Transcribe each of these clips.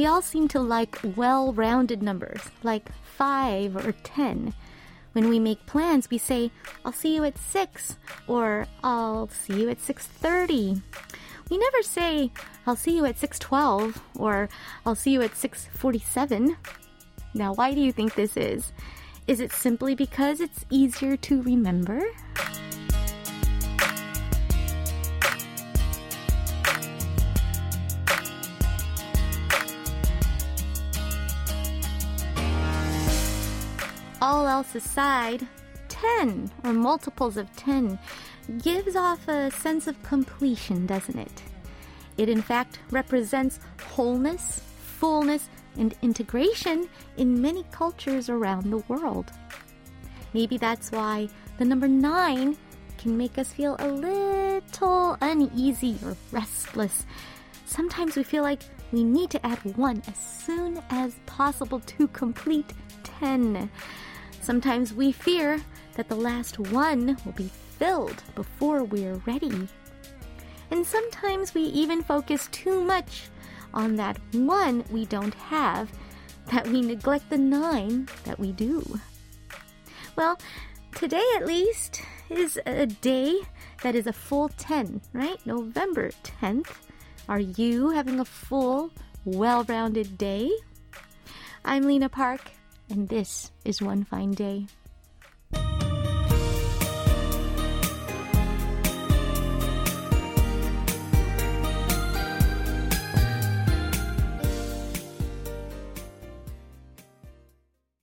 We all seem to like well rounded numbers, like 5 or 10. When we make plans, we say, I'll see you at 6 or I'll see you at 6:30. We never say, I'll see you at 6:12 or I'll see you at 6:47. Now, why do you think this is? Is it simply because it's easier to remember? All else aside, 10 or multiples of 10 gives off a sense of completion, doesn't it? It in fact represents wholeness, fullness, and integration in many cultures around the world. Maybe that's why the number 9 can make us feel a little uneasy or restless. Sometimes we feel like we need to add 1 as soon as possible to complete 10. Sometimes we fear that the last one will be filled before we're ready. And sometimes we even focus too much on that one we don't have that we neglect the nine that we do. Well, today at least is a day that is a full 10, right? November 10th. Are you having a full, well rounded day? I'm Lena Park and this is One Fine Day.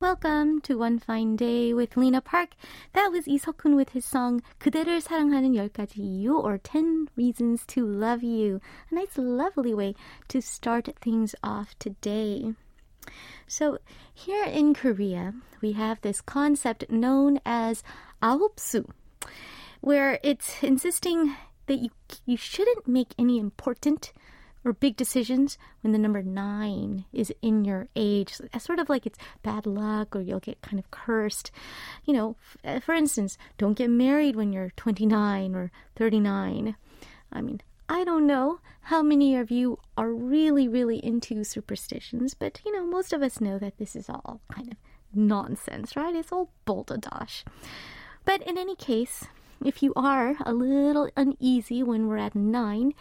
Welcome to One Fine Day with Lena Park. That was Isokun with his song 그대를 사랑하는 10가지 이유 or 10 Reasons to Love You. A nice lovely way to start things off today. So here in Korea, we have this concept known as aopsu, where it's insisting that you you shouldn't make any important or big decisions when the number nine is in your age. So sort of like it's bad luck or you'll get kind of cursed. You know, f- uh, for instance, don't get married when you're 29 or 39. I mean, I don't know how many of you are really, really into superstitions, but you know, most of us know that this is all kind of nonsense, right? It's all balderdash. But in any case, if you are a little uneasy when we're at nine,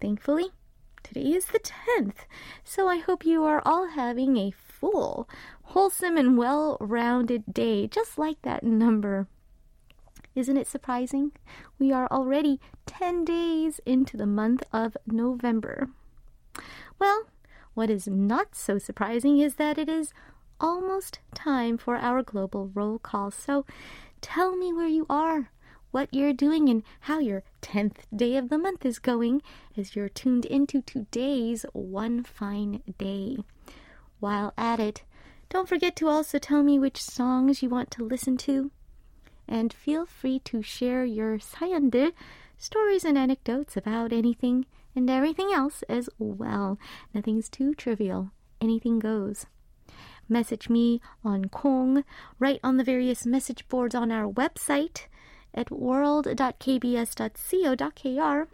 thankfully, today is the 10th. So I hope you are all having a full, wholesome, and well rounded day, just like that number isn't it surprising? We are already 10 days into the month of November. Well, what is not so surprising is that it is almost time for our global roll call. So tell me where you are, what you're doing, and how your 10th day of the month is going as you're tuned into today's One Fine Day. While at it, don't forget to also tell me which songs you want to listen to and feel free to share your 사연들, stories and anecdotes about anything and everything else as well. Nothing's too trivial. Anything goes. Message me on Kong, write on the various message boards on our website at world.kbs.co.kr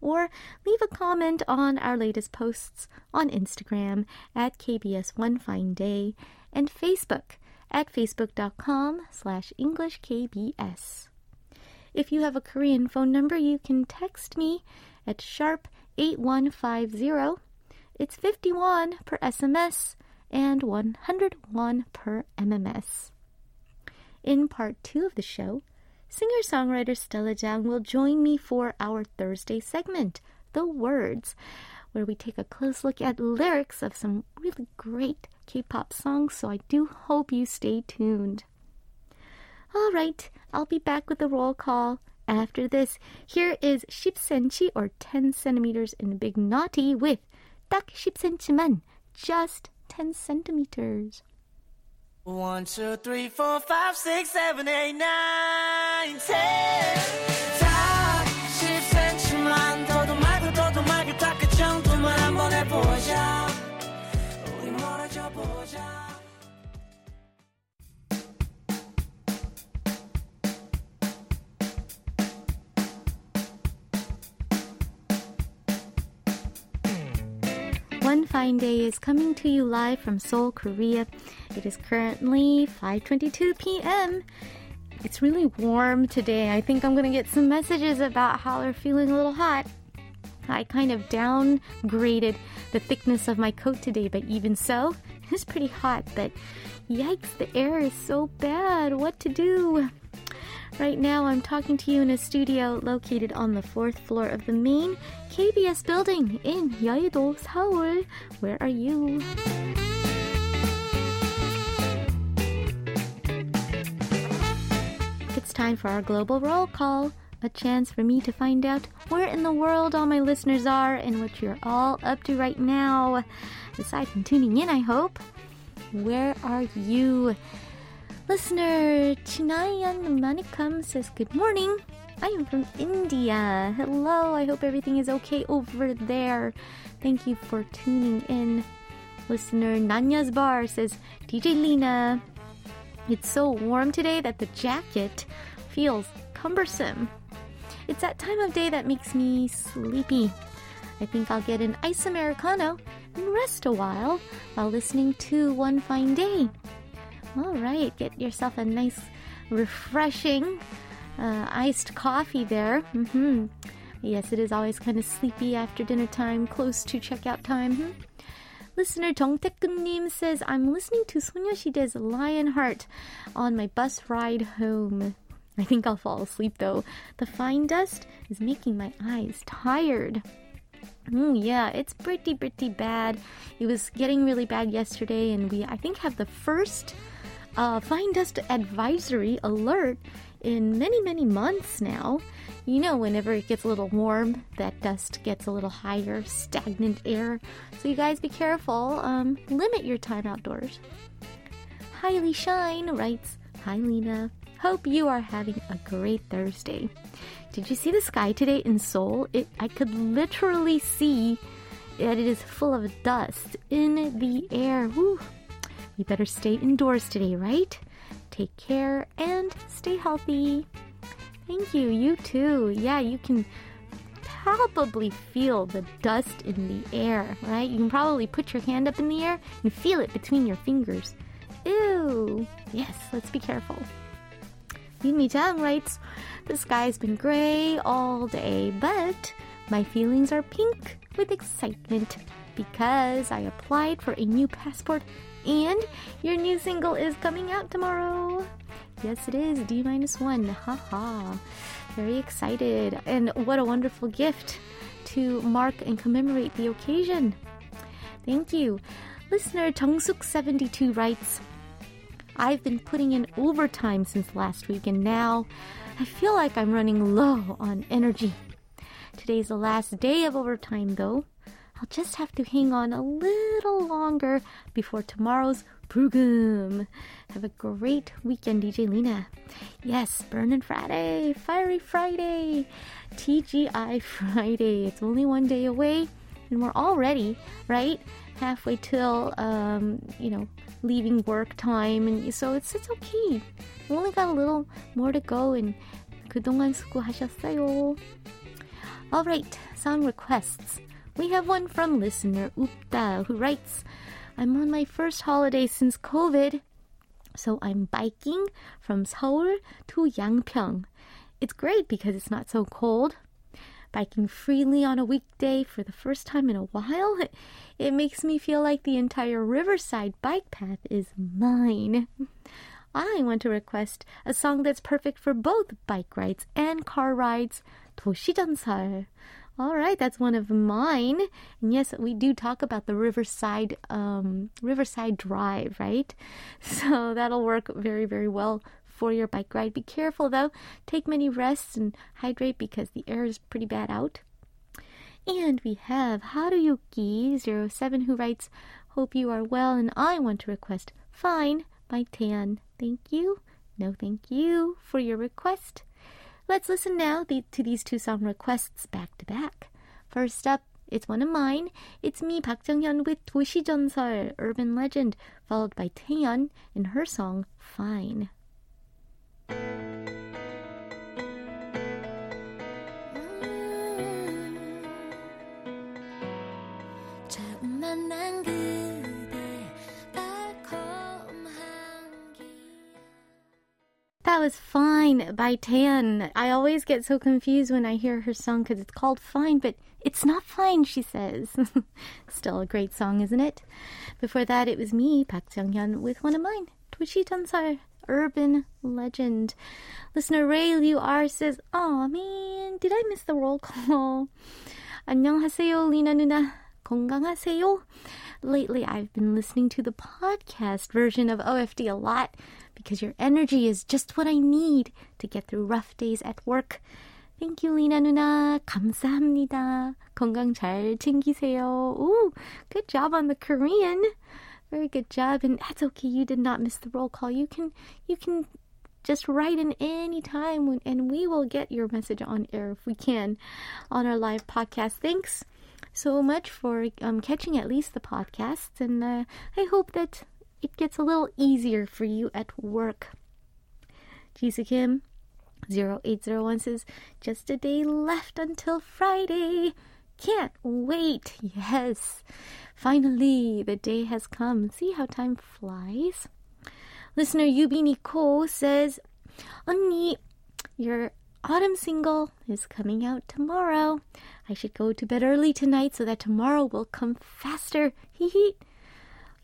or leave a comment on our latest posts on Instagram at KBS One Fine Day and Facebook at facebook.com slash EnglishKBS. If you have a Korean phone number, you can text me at sharp 8150. It's 51 per SMS and 101 per MMS. In part two of the show, singer songwriter Stella Jang will join me for our Thursday segment, The Words, where we take a close look at lyrics of some really great K pop songs, so I do hope you stay tuned. All right, I'll be back with the roll call after this. Here is 10cm or 10 centimeters in a Big Naughty with 딱 10cm만, just 10 centimeters. 1, 2, 3, 4, 5, 6, 7, 8, 9, 10. One Fine Day is coming to you live from Seoul, Korea. It is currently 5:22 p.m. It's really warm today. I think I'm going to get some messages about how they're feeling a little hot. I kind of downgraded the thickness of my coat today, but even so, it's pretty hot. But yikes, the air is so bad. What to do? Right now, I'm talking to you in a studio located on the fourth floor of the main KBS building in Yeouido, Seoul. Where are you? It's time for our global roll call. A chance for me to find out where in the world all my listeners are and what you're all up to right now. Aside from tuning in, I hope. Where are you? Listener Chinayan Manikam says, Good morning. I am from India. Hello, I hope everything is okay over there. Thank you for tuning in. Listener Nanya's Bar says, DJ Lena, it's so warm today that the jacket feels cumbersome. It's that time of day that makes me sleepy. I think I'll get an ice Americano and rest a while while listening to One Fine Day. All right, get yourself a nice, refreshing uh, iced coffee there. Mm-hmm. Yes, it is always kind of sleepy after dinner time, close to checkout time. Hmm? Listener 정태근님 says, I'm listening to 소녀시대's Lionheart on my bus ride home. I think I'll fall asleep though. The fine dust is making my eyes tired. Mm, yeah, it's pretty, pretty bad. It was getting really bad yesterday, and we, I think, have the first uh, fine dust advisory alert in many, many months now. You know, whenever it gets a little warm, that dust gets a little higher, stagnant air. So you guys be careful. Um, limit your time outdoors. Highly Shine writes, Hi Lena, hope you are having a great Thursday. Did you see the sky today in Seoul? It, I could literally see that it is full of dust in the air. Woo. We better stay indoors today, right? Take care and stay healthy. Thank you. You too. Yeah, you can probably feel the dust in the air, right? You can probably put your hand up in the air and feel it between your fingers. Ew. Yes, let's be careful. Mimi Jang writes, The sky's been gray all day, but my feelings are pink with excitement because I applied for a new passport and your new single is coming out tomorrow. Yes, it is. D minus one. Haha. Very excited. And what a wonderful gift to mark and commemorate the occasion. Thank you. Listener Tongsuk72 writes, I've been putting in overtime since last week and now I feel like I'm running low on energy. Today's the last day of overtime though. I'll just have to hang on a little longer before tomorrow's program. Have a great weekend, DJ Lena. Yes, Burnin' Friday, Fiery Friday, TGI Friday. It's only one day away, and we're already, right? Halfway till, um, you know, leaving work time, and so it's it's okay. We only got a little more to go, and 그동안 수고하셨어요. All right, song requests. We have one from listener Upta who writes, I'm on my first holiday since COVID, so I'm biking from Seoul to Yangpyeong. It's great because it's not so cold. Biking freely on a weekday for the first time in a while, it makes me feel like the entire Riverside bike path is mine. I want to request a song that's perfect for both bike rides and car rides, 도시전설. All right, that's one of mine. And yes, we do talk about the Riverside um, Riverside Drive, right? So that'll work very, very well for your bike ride. Be careful though. Take many rests and hydrate because the air is pretty bad out. And we have Haruyuki07 who writes, Hope you are well and I want to request Fine by Taeyeon. Thank you. No thank you for your request. Let's listen now to these two song requests back to back. First up, it's one of mine. It's me, Park Jung-hyun with 도시전설, Urban Legend, followed by Taeyeon in her song Fine. that was Fine by Taeyeon. I always get so confused when I hear her song because it's called Fine, but it's not fine, she says. Still a great song, isn't it? Before that, it was me, Park Jung-hyun, with one of mine, 도시전설, Urban Legend. Listener Ray Liu R says, Aw, man, did I miss the roll call? 안녕하세요, Lina Nuna. 건강하세요? Lately, I've been listening to the podcast version of OFD a lot because your energy is just what I need to get through rough days at work. Thank you, Lina 누나. 감사합니다. 건강 잘 챙기세요. Ooh, good job on the Korean. Very good job. And that's okay. You did not miss the roll call. You can, you can just write in any time and we will get your message on air if we can on our live podcast. Thanks so much for um, catching at least the podcasts, and uh, I hope that it gets a little easier for you at work. Jisoo Kim 0801 says, Just a day left until Friday. Can't wait. Yes. Finally, the day has come. See how time flies? Listener Yubi Nicole says, 언니, your autumn single is coming out tomorrow. I should go to bed early tonight so that tomorrow will come faster. Hee hee.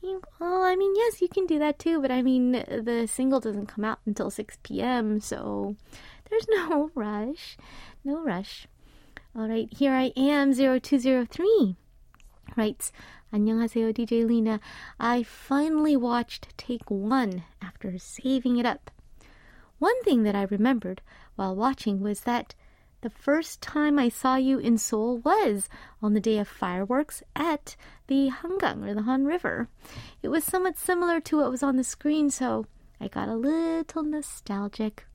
Oh, I mean, yes, you can do that too, but I mean, the single doesn't come out until 6 p.m., so there's no rush. No rush. All right, here I am, 0203 writes, 안녕하세요, DJ Lena. I finally watched Take One after saving it up. One thing that I remembered while watching was that the first time I saw you in Seoul was on the day of fireworks at the Hangang or the Han River. It was somewhat similar to what was on the screen, so I got a little nostalgic.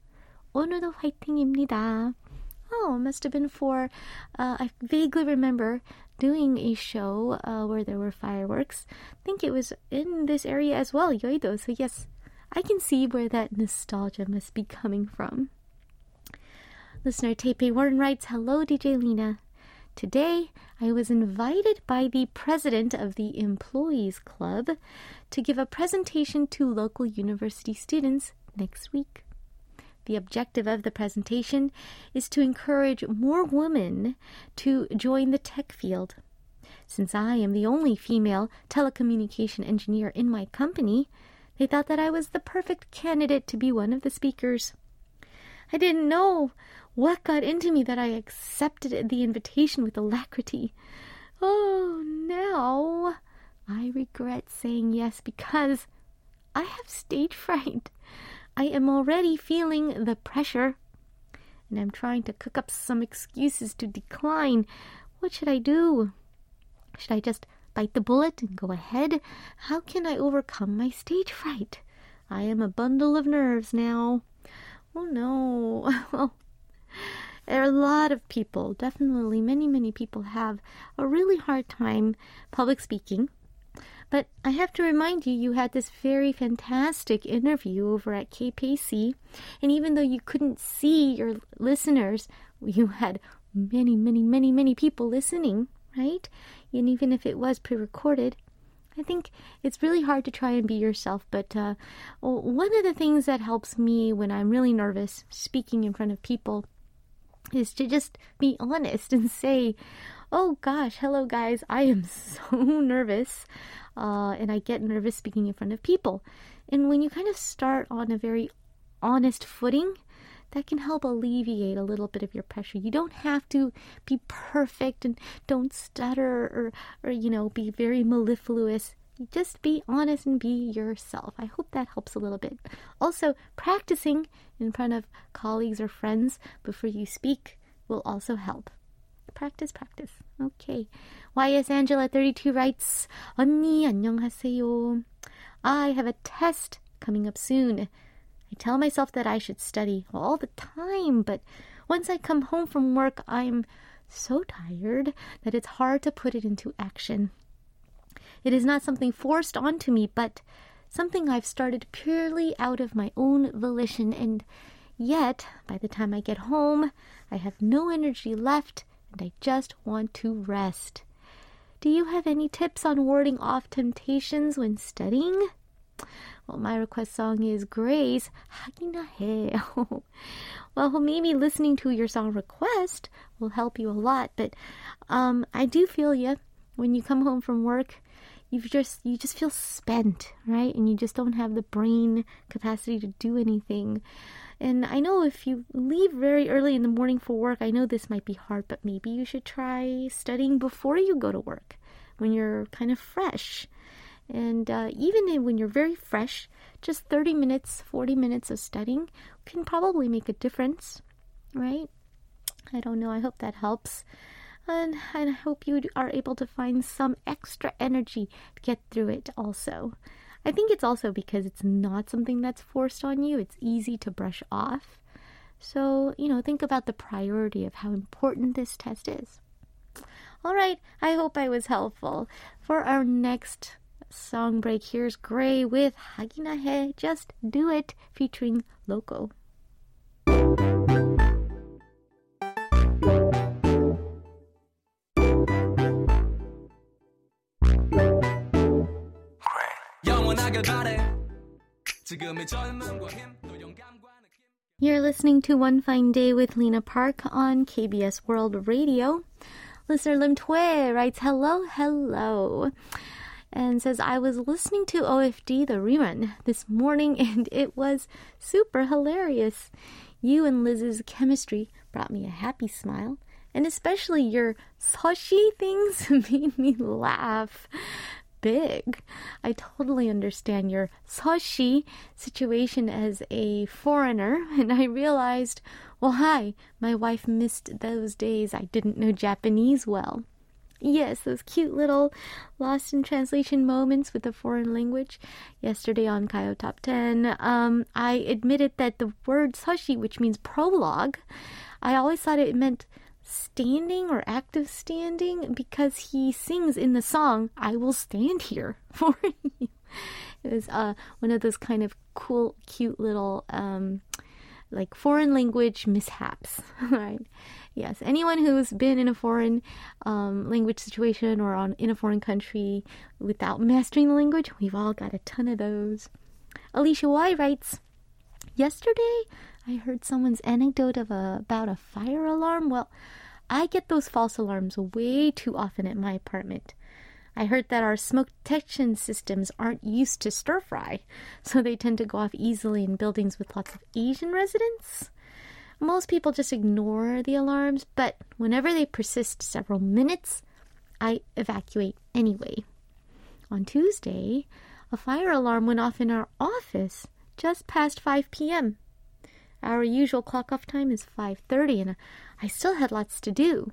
오늘도 화이팅입니다. Oh, must have been for, uh, I vaguely remember doing a show uh, where there were fireworks. I think it was in this area as well, Yeouido. So, yes, I can see where that nostalgia must be coming from. Listener Tapey Warren writes, Hello, DJ Lena. Today, I was invited by the president of the Employees Club to give a presentation to local university students next week. The objective of the presentation is to encourage more women to join the tech field. Since I am the only female telecommunication engineer in my company, they thought that I was the perfect candidate to be one of the speakers. I didn't know what got into me that I accepted the invitation with alacrity. Oh, now I regret saying yes because I have stage fright. I am already feeling the pressure, and I'm trying to cook up some excuses to decline. What should I do? Should I just bite the bullet and go ahead? How can I overcome my stage fright? I am a bundle of nerves now. Oh no. There are a lot of people, definitely many, many people have a really hard time public speaking. But I have to remind you, you had this very fantastic interview over at KPC. And even though you couldn't see your listeners, you had many, many, many, many people listening, right? And even if it was pre recorded, I think it's really hard to try and be yourself. But uh, one of the things that helps me when I'm really nervous speaking in front of people is to just be honest and say, oh gosh, hello guys, I am so nervous. Uh, and I get nervous speaking in front of people. And when you kind of start on a very honest footing, that can help alleviate a little bit of your pressure. You don't have to be perfect and don't stutter or, or you know, be very mellifluous. Just be honest and be yourself. I hope that helps a little bit. Also, practicing in front of colleagues or friends before you speak will also help. Practice, practice. Okay. YS Angela 32 writes, 언니 안녕하세요. I have a test coming up soon. I tell myself that I should study all the time, but once I come home from work, I'm so tired that it's hard to put it into action. It is not something forced onto me, but something I've started purely out of my own volition, and yet, by the time I get home, I have no energy left and I just want to rest. Do you have any tips on warding off temptations when studying? Well, my request song is Gray's Hagina well, maybe listening to your song request will help you a lot, but um, I do feel you when you come home from work. You've just you just feel spent, right? And you just don't have the brain capacity to do anything. And I know if you leave very early in the morning for work, I know this might be hard, but maybe you should try studying before you go to work when you're kind of fresh and uh, even when you're very fresh, just 30 minutes, 40 minutes of studying can probably make a difference, right? I don't know. I hope that helps. And I hope you are able to find some extra energy to get through it also. I think it's also because it's not something that's forced on you, it's easy to brush off. So, you know, think about the priority of how important this test is. All right, I hope I was helpful. For our next song break, here's Gray with Hagina He, Just Do It, featuring Loco. You're listening to One Fine Day with Lena Park on KBS World Radio. Listener Lim Tue writes, Hello, hello. And says, I was listening to OFD, the rerun, this morning, and it was super hilarious. You and Liz's chemistry brought me a happy smile, and especially your soshi things made me laugh big. I totally understand your soshi situation as a foreigner, and I realized, well, hi, my wife missed those days I didn't know Japanese well. Yes, those cute little lost in translation moments with the foreign language. Yesterday on Gayo Top 10, um, I admitted that the word soshi, which means prologue, I always thought it meant standing or active standing because he sings in the song, I will stand here for you. It was uh, one of those kind of cool, cute little, um, like foreign language mishaps, right? Yes, anyone who's been in a foreign um, language situation or on in a foreign country without mastering the language, we've all got a ton of those. Alicia Y writes, Yesterday, I heard someone's anecdote of a, about a fire alarm. Well, I get those false alarms way too often at my apartment. I heard that our smoke detection systems aren't used to stir fry, so they tend to go off easily in buildings with lots of Asian residents. Most people just ignore the alarms, but whenever they persist several minutes, I evacuate anyway. On Tuesday, a fire alarm went off in our office just past 5 p.m. Our usual clock off time is 5:30 and I still had lots to do.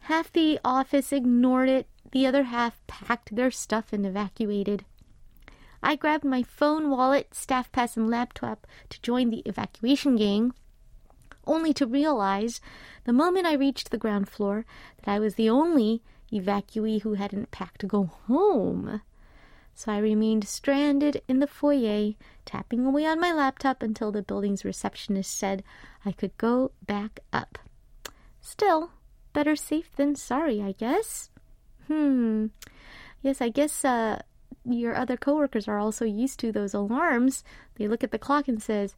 Half the office ignored it, the other half packed their stuff and evacuated. I grabbed my phone, wallet, staff pass, and laptop to join the evacuation gang, only to realize the moment I reached the ground floor that I was the only evacuee who hadn't packed to go home. So I remained stranded in the foyer, tapping away on my laptop until the building's receptionist said I could go back up. Still, better safe than sorry, I guess. Hmm. Yes, I guess uh, your other coworkers are also used to those alarms. They look at the clock and says,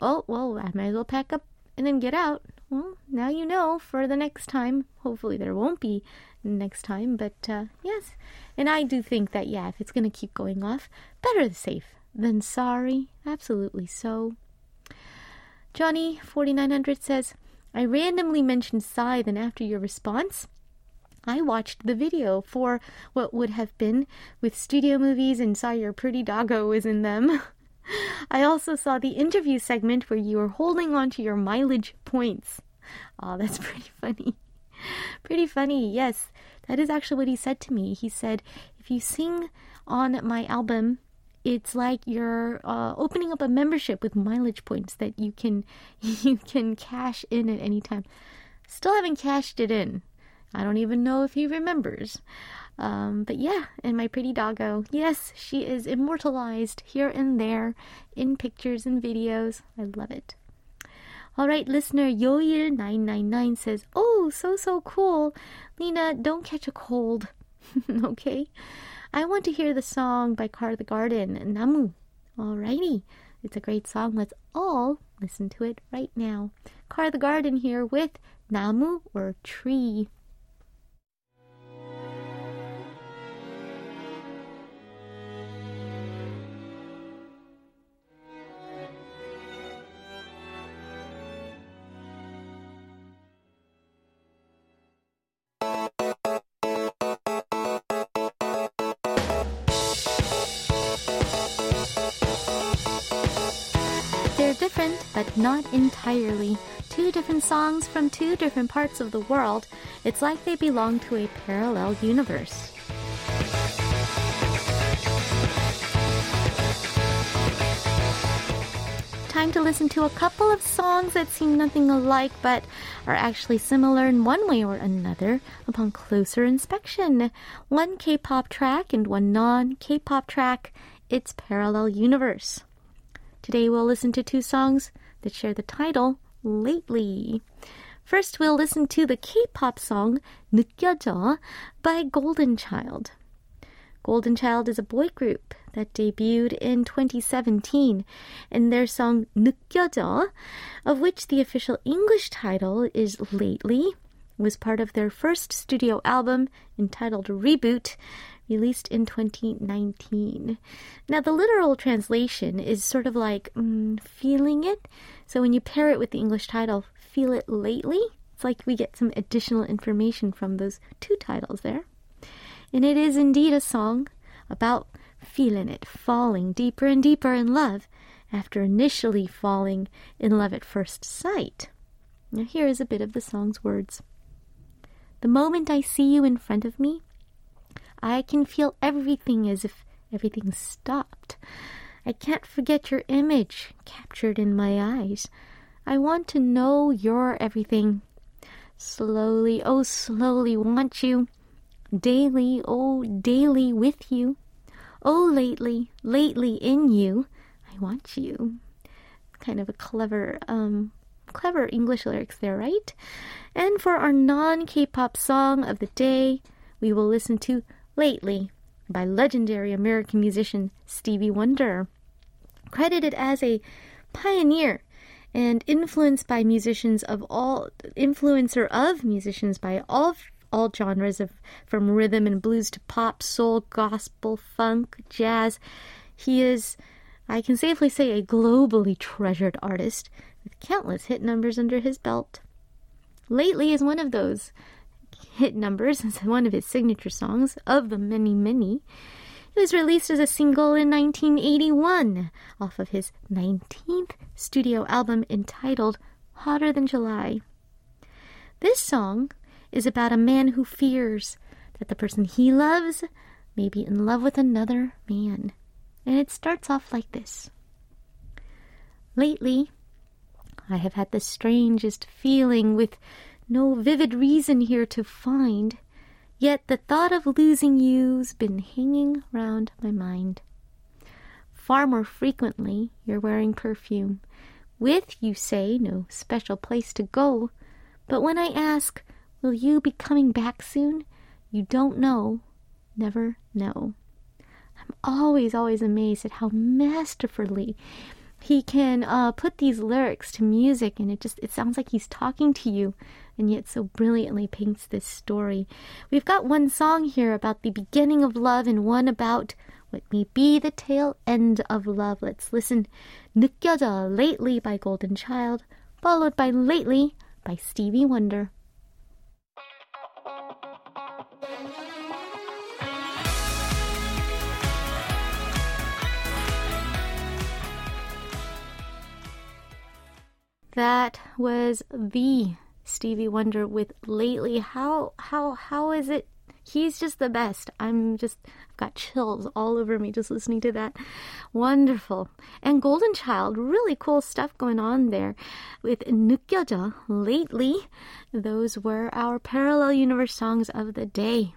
"Oh, well, I might as well pack up and then get out." Well, now you know for the next time. Hopefully, there won't be next time, but uh, yes. And I do think that yeah, if it's going to keep going off, better safe than sorry. Absolutely so. Johnny 4900 says, I randomly mentioned Psy, then after your response, I watched the video for what would have been with studio movies and saw your pretty doggo was in them. I also saw the interview segment where you were holding on to your mileage points. Oh, that's pretty funny. Pretty funny, yes. That is actually what he said to me. He said, if you sing on my album, it's like you're uh, opening up a membership with mileage points that you can you can cash in at any time. Still haven't cashed it in. I don't even know if he remembers. Um, but yeah, and my pretty doggo, yes, she is immortalized here and there in pictures and videos. I love it. All right, listener Yoil999 says, Oh, so, so cool. Lena, don't catch a cold. okay? I want to hear the song by Car the Garden, Namu. Alrighty. It's a great song. Let's all listen to it right now. Car the Garden here with Namu or tree. But not entirely. Two different songs from two different parts of the world. It's like they belong to a parallel universe. Time to listen to a couple of songs that seem nothing alike but are actually similar in one way or another upon closer inspection. One K pop track and one non K pop track. It's Parallel Universe. Today we'll listen to two songs that share the title Lately. First, we'll listen to the K-pop song 느껴져 by Golden Child. Golden Child is a boy group that debuted in 2017, and their song 느껴져, of which the official English title is Lately, was part of their first studio album entitled Reboot, released in 2019. Now, the literal translation is sort of like mm, feeling it. So when you pair it with the English title, Feel It Lately, it's like we get some additional information from those two titles there. And it is indeed a song about feeling it, falling deeper and deeper in love after initially falling in love at first sight. Now, here is a bit of the song's words. The moment I see you in front of me, I can feel everything as if everything stopped. I can't forget your image captured in my eyes. I want to know your everything. Slowly, oh, slowly want you. Daily, oh, daily with you. Oh, lately, lately in you. I want you. Kind of a clever, um, clever English lyrics there, right? And for our non K pop song of the day, we will listen to Lately by legendary American musician Stevie Wonder. Credited as a pioneer and influenced by musicians of all influencer of musicians by all all genres of from rhythm and blues to pop, soul, gospel, funk, jazz. He is I can safely say a globally treasured artist with countless hit numbers under his belt. Lately is one of those hit numbers as one of his signature songs, of the many, many. It was released as a single in 1981 off of his 19th studio album entitled Hotter Than July. This song is about a man who fears that the person he loves may be in love with another man. And it starts off like this Lately, I have had the strangest feeling with no vivid reason here to find, yet the thought of losing you's been hanging round my mind. Far more frequently, you're wearing perfume. With, you say, no special place to go. But when I ask, will you be coming back soon? You don't know, never know. I'm always, always amazed at how masterfully he can uh, put these lyrics to music and it just it sounds like he's talking to you and yet so brilliantly paints this story. We've got one song here about the beginning of love and one about what may be the tail end of love. Let's listen. 느껴져 Lately by Golden Child, followed by Lately by Stevie Wonder. That was the Stevie Wonder with lately. How how how is it? He's just the best. I'm just I've got chills all over me just listening to that. Wonderful. And Golden Child, really cool stuff going on there with 느껴져 lately. Those were our parallel universe songs of the day.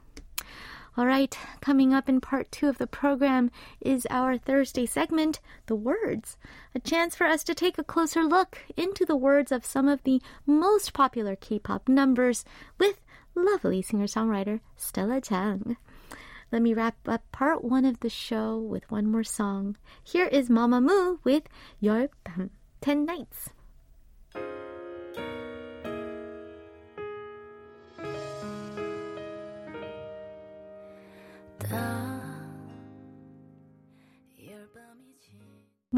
All right, coming up in part two of the program is our Thursday segment, The Words, a chance for us to take a closer look into the words of some of the most popular K pop numbers with lovely singer songwriter Stella Jang. Let me wrap up part one of the show with one more song. Here is Mamamoo with 열 밤, 10 Nights.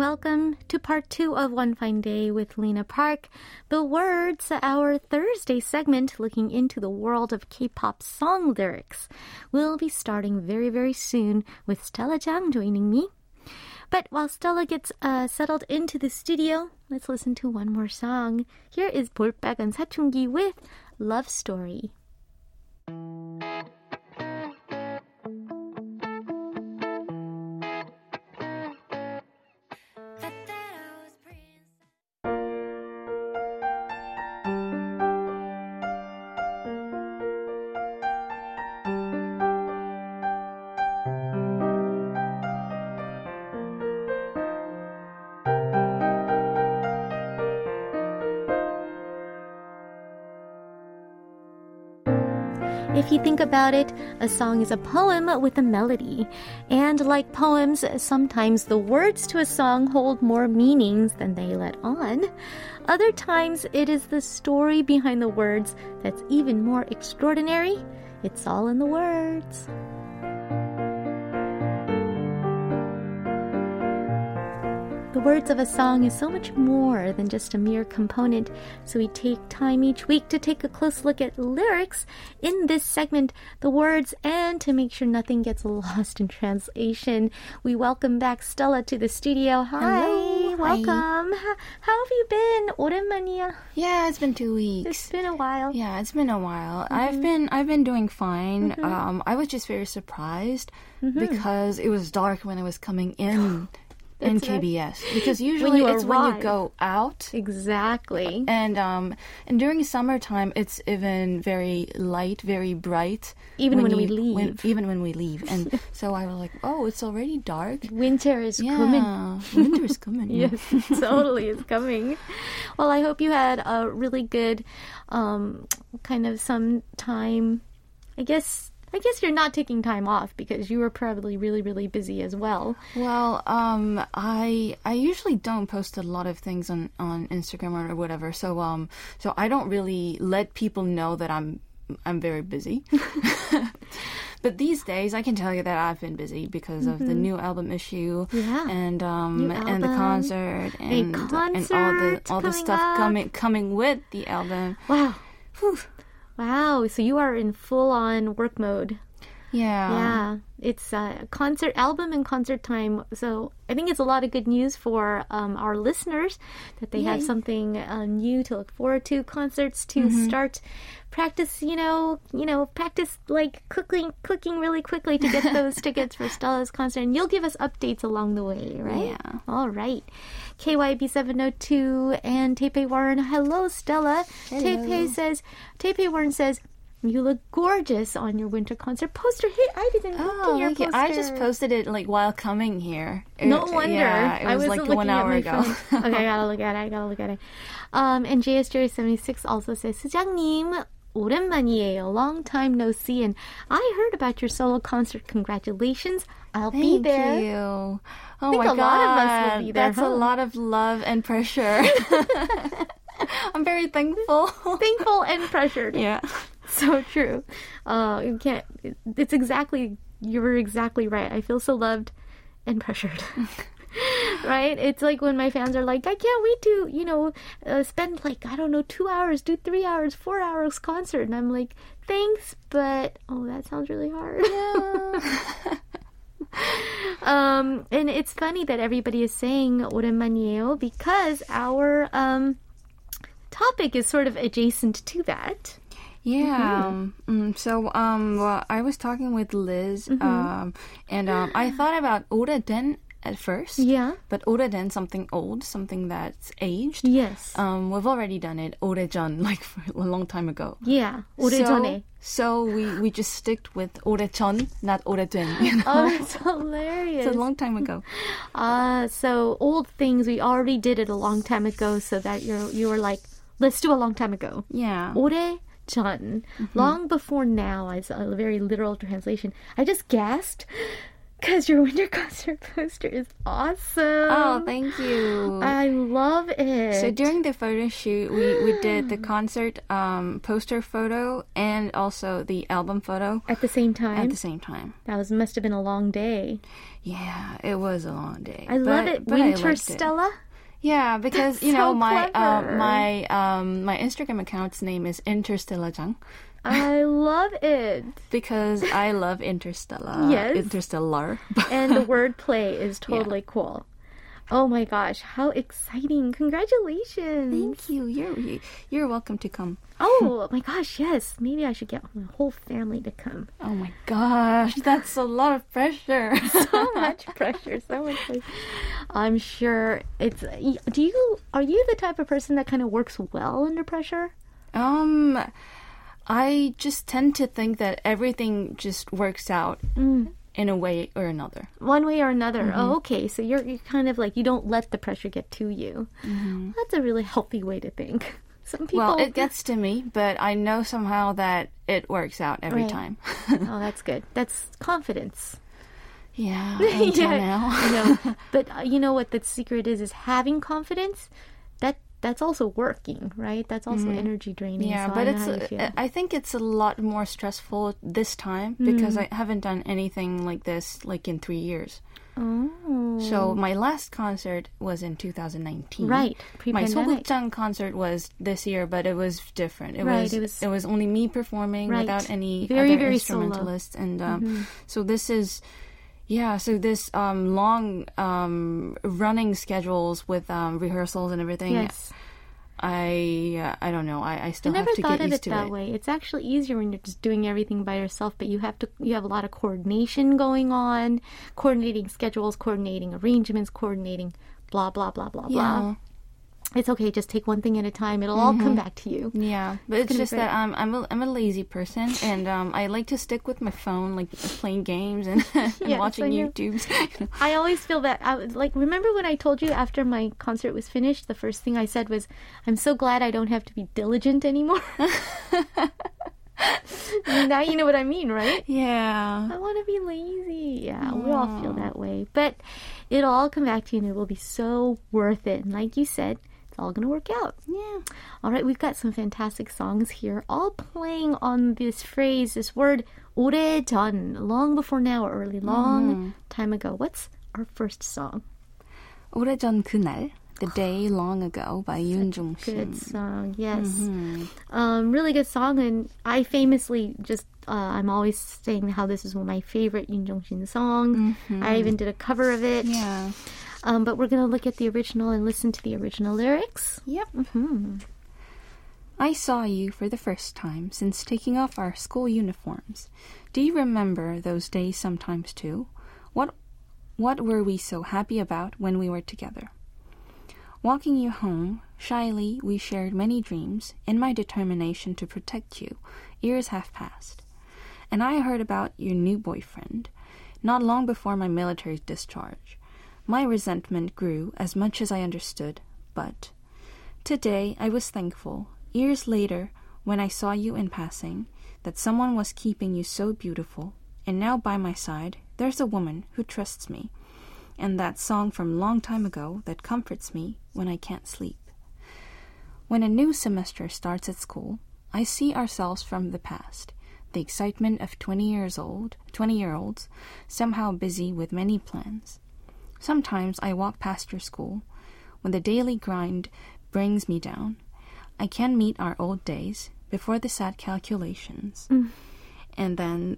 Welcome to part two of One Fine Day with Lena Park. The Words, our Thursday segment looking into the world of K-pop song lyrics. We'll be starting very, very soon with Stella Jang joining me. But while Stella gets uh, settled into the studio, let's listen to one more song. Here is 볼빨간 사춘기 with Love Story. If you think about it, a song is a poem with a melody. And like poems, sometimes the words to a song hold more meanings than they let on. Other times, it is the story behind the words that's even more extraordinary. It's all in the words. words of a song is so much more than just a mere component, so we take time each week to take a close look at lyrics in this segment, the words, and to make sure nothing gets lost in translation. We welcome back Stella to the studio. Hi, Hello. welcome. How, how have you been? 오랜만이야. Yeah, it's been two It's weeks. been a while. Yeah, it's been a while. Mm-hmm. I've been I've been doing fine. Um, I was just very surprised Mm-hmm. because it was dark when I was coming in in right. KBS. Because usually you it's when you go out. Exactly. And um and during summertime it's even very light, very bright. Even when we you- when- leave. even when we leave. And so I was like, oh, it's already dark. Winter is Yeah, coming. is coming. Yes, totally is coming. Well, I hope you had a really good um, kind of some time. I guess I guess you're not taking time off because you were probably really really busy as well. Well, um, I I usually don't post a lot of things on, on Instagram or whatever, so um, so I don't really let people know that I'm I'm very busy. but these days, I can tell you that I've been busy because of the new album issue, Yeah. and um, and the concert, and and all the all the stuff up. coming coming with the album. Wow, Whew. Wow! So you are in full on work mode. Yeah. Yeah, it's a concert album and concert time. So I think it's a lot of good news for um, our listeners that they have something uh, new to look forward to. Concerts to Mm-hmm. start practice. You know, you know, practice like cooking, cooking really quickly to get those tickets for Stella's concert. And you'll give us updates along the way, right? Yeah. All right. KYB seven oh two and Taipei Warren. Hello, Stella. Taipei says. Taipei Warren says. You look gorgeous on your winter concert poster. Hey, I didn't look Oh, at your thank you. poster. I just posted it like while coming here. No It- wonder. Yeah, it I was wasn't like one looking at hour my ago. phone. okay, I gotta look at it. I gotta look at it. Um, and JSJ76 also says, 수장님, 오랜만이에요. Long time no see. And I heard about your solo concert. Congratulations. I'll be Thank there. you. Oh think my a god, lot of us will be there, That's huh? a lot of love and pressure. I'm very thankful. Thankful and pressured. yeah. so true. Uh, you can't. It's exactly. You were exactly right. I feel so loved and pressured. right? It's like when my fans are like, I can't wait to, you know, uh, spend like I don't know, two hours, do three hours, four hours concert, and I'm like, thanks, but oh, that sounds really hard. um, and it's funny that everybody is saying 오랜만이에요 because our um topic is sort of adjacent to that. Yeah. um, mm, so um, well, I was talking with Liz, Mm-hmm. um, and um, I thought about 오래된 at first. Yeah. But 오래된 something old, something that's aged. Yes. Um, we've already done it 오래전, like for a long time ago. yeah. 오래전에. So, so we we just sticked with 오래전, not 오래된. You know? Oh, that's hilarious. It's a long time ago. Ah, so old things we already did it a long time ago, so that you're you were like, let's do a long time ago. Yeah. 오래 전. Long before now, as a very literal translation. I just gasped because your winter concert poster is awesome. Oh, thank you. I love it. So during the photo shoot, we, we did the concert um, poster photo and also the album photo at the same time, at the same time. that was must have been a long day. Yeah, it was a long day. I love it. Winter Stella. it. Yeah, because That's you know so my um, my um, my Instagram account's name is Interstellajang I love it. because I love Interstellar. Yes. Interstellar. And the wordplay is totally cool. Oh my gosh, how exciting. Congratulations. Thank you. You're you're welcome to come. Oh my gosh, yes. Maybe I should get my whole family to come. Oh my gosh, that's a lot of pressure. So much pressure, so much pressure. I'm sure it's do you are you the type of person that kind of works well under pressure? um, I just tend to think that everything just works out in a way or another. One way or another. Mm-hmm. Oh, okay. So you're you're kind of like you don't let the pressure get to you. That's a really healthy way to think. Some people Mm-hmm. Well, it gets to me, but I know somehow that it works out every Right. time. Oh, that's good. That's confidence. yeah, until now. I know. But uh, you know what the secret is is having confidence. That that's also working, right? That's also energy draining. Mm-hmm. Yeah, so but I it's how you feel. I think it's a lot more stressful this time because Mm. I haven't done anything like this like in 3 years. oh. So my last concert was in 2019. Right, My pre-pandemic. Concert was this year, but it was different. It Right, was it was- it was only me performing Right. without any Very, other very solo. Mm-hmm. instrumentalists, and um, so this is. Yeah, so this um, long um, running schedules with um, rehearsals and everything. yes. I uh, I don't know. I, I I still never have to thought get of used it to that it. way. It's actually easier when you're just doing everything by yourself, but you have to you have a lot of coordination going on, coordinating schedules, coordinating arrangements, coordinating blah blah blah blah Yeah. blah. It's okay, just take one thing at a time. It'll all come back to you. Yeah, but it's gonna just that um, I'm a, I'm a lazy person, and um, I like to stick with my phone, like playing games and, and Yes, watching know. YouTubes. I always feel that I was like remember when I told you after my concert was finished, the first thing I said was, "I'm so glad I don't have to be diligent anymore." now you know what I mean, right? yeah. I want to be lazy. Yeah, we all feel that way. But it'll all come back to you and it will be so worth it. And like you said, it's all going to work out. Yeah. All right, we've got some fantastic songs here, all playing on this phrase, this word, 오래전, long before now or early, long mm. time ago. What's our first song? 오래전 그날. The Day Long Ago by Yoon Jong Shin. Good song, yes. Mm-hmm. Um, really good song, and I famously just uh, I'm always saying how this is one of my favorite Yoon Jong Shin songs. Mm-hmm. I even did a cover of it. Yeah. Um, but we're gonna look at the original and listen to the original lyrics. Yep. I saw you for the first time since taking off our school uniforms. Do you remember those days sometimes too? What what were we so happy about when we were together? Walking you home, shyly we shared many dreams. In my determination to protect you, years have passed. And I heard about your new boyfriend, not long before my military discharge. My resentment grew as much as I understood, but Today, I was thankful, years later, when I saw you in passing, that someone was keeping you so beautiful, and now by my side, there's a woman who trusts me, and that song from long time ago that comforts me when I can't sleep. When a new semester starts at school, I see ourselves from the past, the excitement of 20 years old, 20 year olds, somehow busy with many plans. Sometimes I walk past your school, when the daily grind brings me down. I can meet our old days before the sad calculations. Mm. And then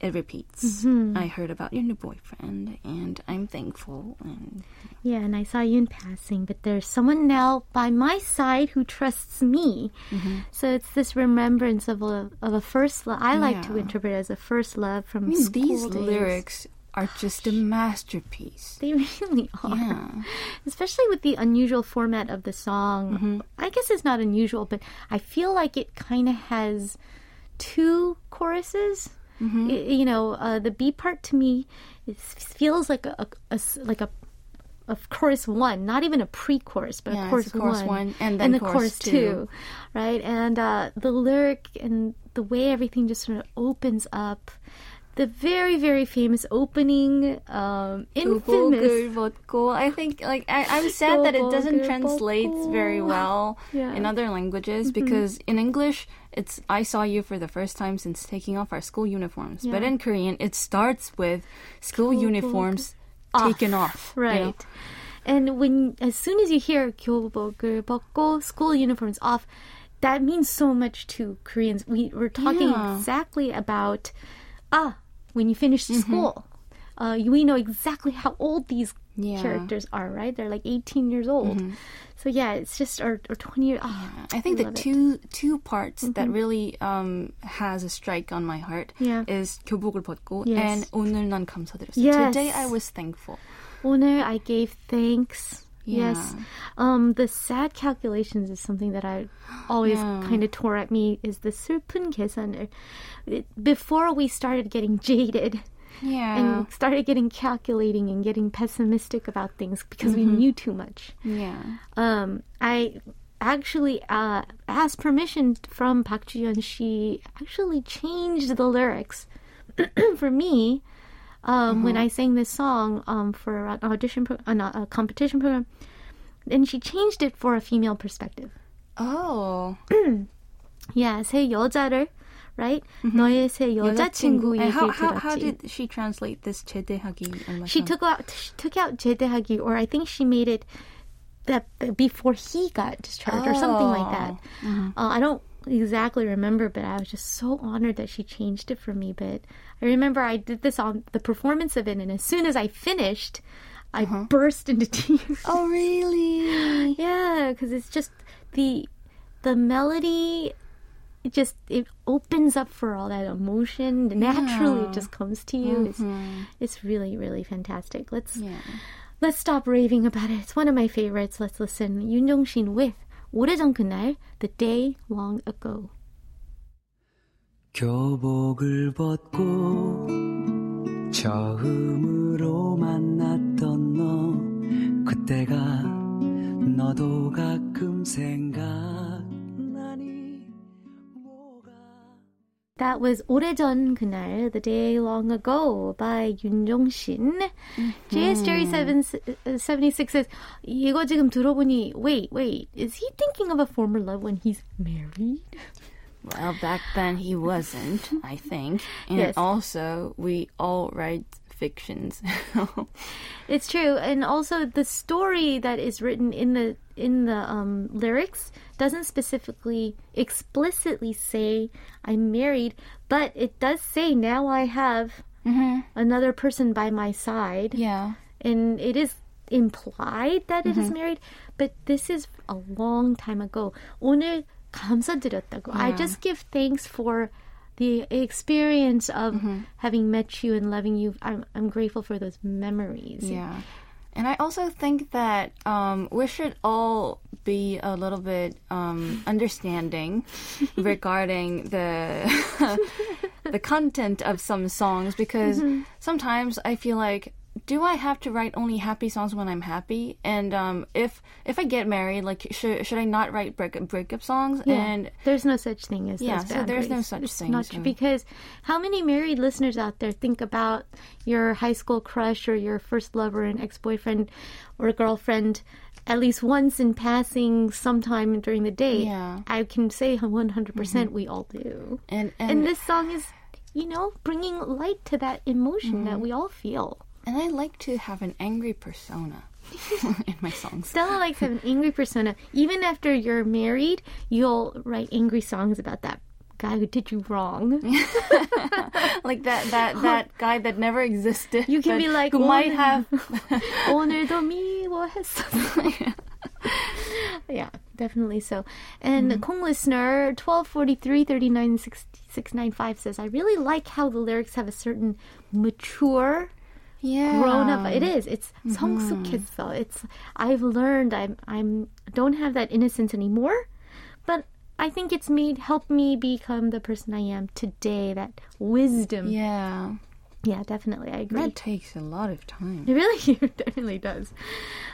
it repeats. Mm-hmm. I heard about your new boyfriend and I'm thankful and Yeah, and I saw you in passing, but there's someone now by my side who trusts me. Mm-hmm. So it's this remembrance of a of a first love. I like to interpret it as a first love from I mean, school these days. lyrics are just a masterpiece. They really are. Yeah. Especially with the unusual format of the song. Mm-hmm. I guess it's not unusual, but I feel like it kind of has two choruses. Mm-hmm. Y- you know, uh, the B part to me it feels like a, a- a like a of chorus one, not even a pre-chorus, but Yeah, a chorus, chorus one, one, and then the chorus two. right? And uh, the lyric and the way everything just sort of opens up The very, very famous opening, um, infamous. 교복을 벗고. I think like I, I'm sad that it doesn't 교복을 translate 벗고. very well Yeah. Mm-hmm. in other languages because in English it's I saw you for the first time since taking off our school uniforms. But Yeah. in Korean it starts with school 교복 uniforms taken off. you Right. know? And when as soon as you hear 교복을 벗고 school uniforms off, that means so much to Koreans. We we're talking Yeah. exactly about ah when you finish Mm-hmm. school. Uh, we know exactly how old these Yeah. Mm-hmm. characters are, right? They're like 18 years old. So yeah, it's just or, or 20 years. ah, I think the love it. two two parts that really um, has a strike on my heart Yeah. is 교복을 벗고 Yes. and 오늘 난 감사드렸어. Yes. Today I was thankful. 오늘 I gave thanks. Yes. Um, the sad calculations is something that I always yeah. kind of tore at me is the 슬픈 계산을. Before we started getting jaded yeah. and started getting calculating and getting pessimistic about things because mm-hmm. we knew too much. Yeah. Um, I actually uh, asked permission from Park Joo-yeon. She actually changed the lyrics for me um, when I sang this song um, for an audition, pro- an, a competition program. And she changed it for a female perspective. Oh. Yeah, 새 여자를, right? 너의 새 여자친구 And 얘기를 how, how, how 들었지. did she translate this 제대하기 얼마 She 전? took out she took out 제대하기, or I think she made it that before he got discharged, or something like that. Uh, I don't exactly remember, but I was just so honored that she changed it for me. But I remember I did this on the performance of it, and as soon as I finished, I uh-huh. burst into tears. Oh, really? yeah, because it's just the the melody. It just it opens up for all that emotion. Naturally, yeah. it just comes to you. Mm-hmm. It's it's really really fantastic. Let's. Yeah. Let's stop raving about it. It's one of my favorites. Let's listen. Yoon Jong Shin with 오래전 그날, The Day Long Ago. 교복을 벗고 처음으로 만났던 너 그때가 너도 가끔 생 That was 오래전 그날, The Day Long Ago by 윤종신. JS Jerry 76 says, 이거 지금 들어보니, wait, wait, is he thinking of a former love when he's married? Well, back then he wasn't, I think. And Yes. also, we all write fictions. It's true, and also the story that is written in the in the um, lyrics doesn't specifically explicitly say I'm married, but it does say now I have another person by my side, yeah. and it is implied that it is married, but this is a long time ago. 오늘 감사드렸다고. I Yeah. just give thanks for the experience of having met you and loving you. I'm I'm grateful for those memories. Yeah. And I also think that um, we should all be a little bit um, understanding regarding the the content of some songs because sometimes I feel like do I have to write only happy songs when I'm happy? And um, if if I get married, like should should I not write break, breakup songs? Yeah, And there's no such thing as that. Yeah, so there's no such It's thing, Not so- because how many married listeners out there think about your high school crush or your first lover and ex-boyfriend or girlfriend at least once in passing sometime during the day? Yeah. I can say 100% we all do. and And and, this song is, you know, bringing light to that emotion that we all feel. and I like to have an angry persona in my songs. Stella likes to have an angry persona. Even after you're married, you'll write angry songs about that guy who did you wrong. like that that that guy that never existed. You can but be like, who might "오늘- have. 오늘도 미워했어. yeah, definitely so. And Mm-hmm. Kong listener 1243 39 695 says, I really like how the lyrics have a certain mature yeah, grown up. It is. It's 성숙했어. It's I've learned. I'm I'm don't have that innocence anymore, but I think it's made helped me become the person I am today. That wisdom. Yeah, Yeah, definitely. I agree. That takes a lot of time. It really, it definitely does.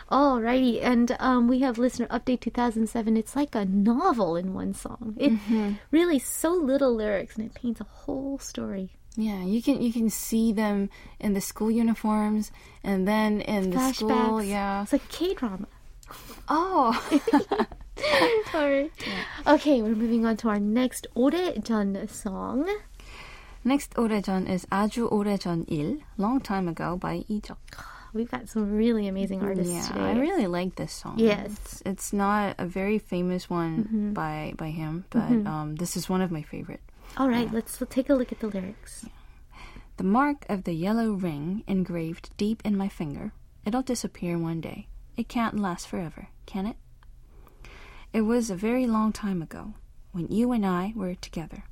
Alrighty, and um, we have listener update 2007. It's like a novel in one song. It really so little lyrics, and it paints a whole story. Yeah, you can you can see them in the school uniforms and then in the Flashbacks. school. Yeah, it's like K drama. Oh. Sorry. Yeah. Okay, we're moving on to our next 오래전 song. Next 오래전 is 아주 오래전 일, long time ago by Lee Juck. We've got some really amazing artists yeah, today. I really like this song. Yes, it's, it's not a very famous one mm-hmm. by by him, but mm-hmm. um, this is one of my favorite. All right, let's, let's take a look at the lyrics. The mark of the yellow ring engraved deep in my finger. It'll disappear one day. It can't last forever, can it? It was a very long time ago when you and I were together.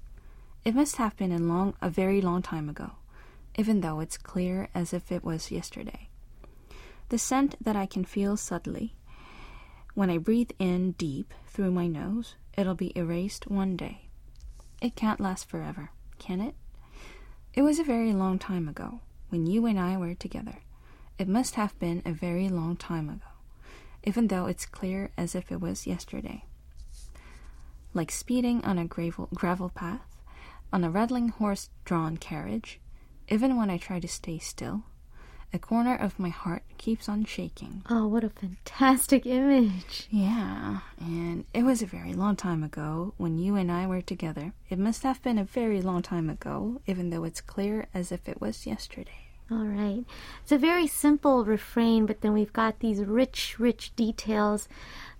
It must have been a long a very long time ago, even though it's clear as if it was yesterday. The scent that I can feel subtly when I breathe in deep through my nose, it'll be erased one day. It can't last forever, can it? It was a very long time ago when you and I were together. It must have been a very long time ago, even though it's clear as if it was yesterday. Like speeding on a gravel, gravel path, on a rattling horse drawn carriage, even when I try to stay still, a corner of my heart keeps on shaking. Oh, what a fantastic image. Yeah, and it was a very long time ago when you and I were together. It must have been a very long time ago, even though it's clear as if it was yesterday. All right. It's a very simple refrain, but then we've got these rich, rich details.